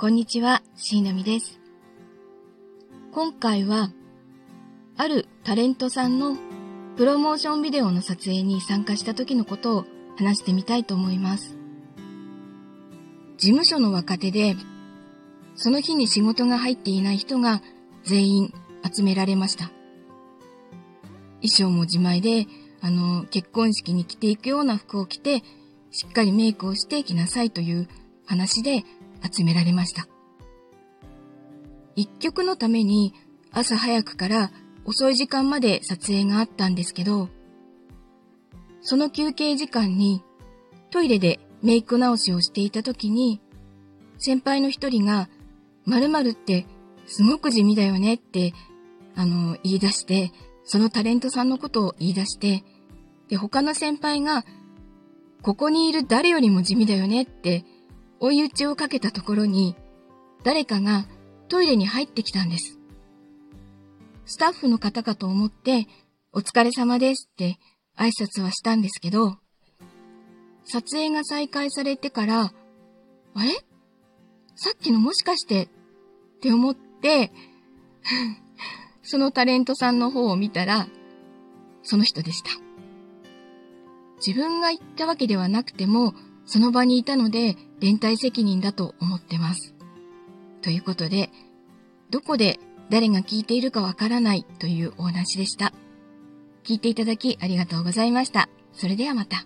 こんにちは、しーのみです。今回は、あるタレントさんのプロモーションビデオの撮影に参加した時のことを話してみたいと思います。事務所の若手で、その日に仕事が入っていない人が全員集められました。衣装も自前で、あの、結婚式に着ていくような服を着て、しっかりメイクをしていきなさいという話で集められました。一曲のために朝早くから遅い時間まで撮影があったんですけど、その休憩時間にトイレでメイク直しをしていた時に、先輩の一人が、〇〇ってすごく地味だよねって、あの、言い出して、そのタレントさんのことを言い出して、で、他の先輩が、ここにいる誰よりも地味だよねって追い打ちをかけたところに、誰かがトイレに入ってきたんです。スタッフの方かと思って、お疲れ様ですって挨拶はしたんですけど、撮影が再開されてから、あれ？さっきのもしかしてって思って、そのタレントさんの方を見たら、その人でした。自分が言ったわけではなくても、その場にいたので連帯責任だと思ってます。ということで、どこで誰が聞いているかわからないというお話でした。聞いていただきありがとうございました。それではまた。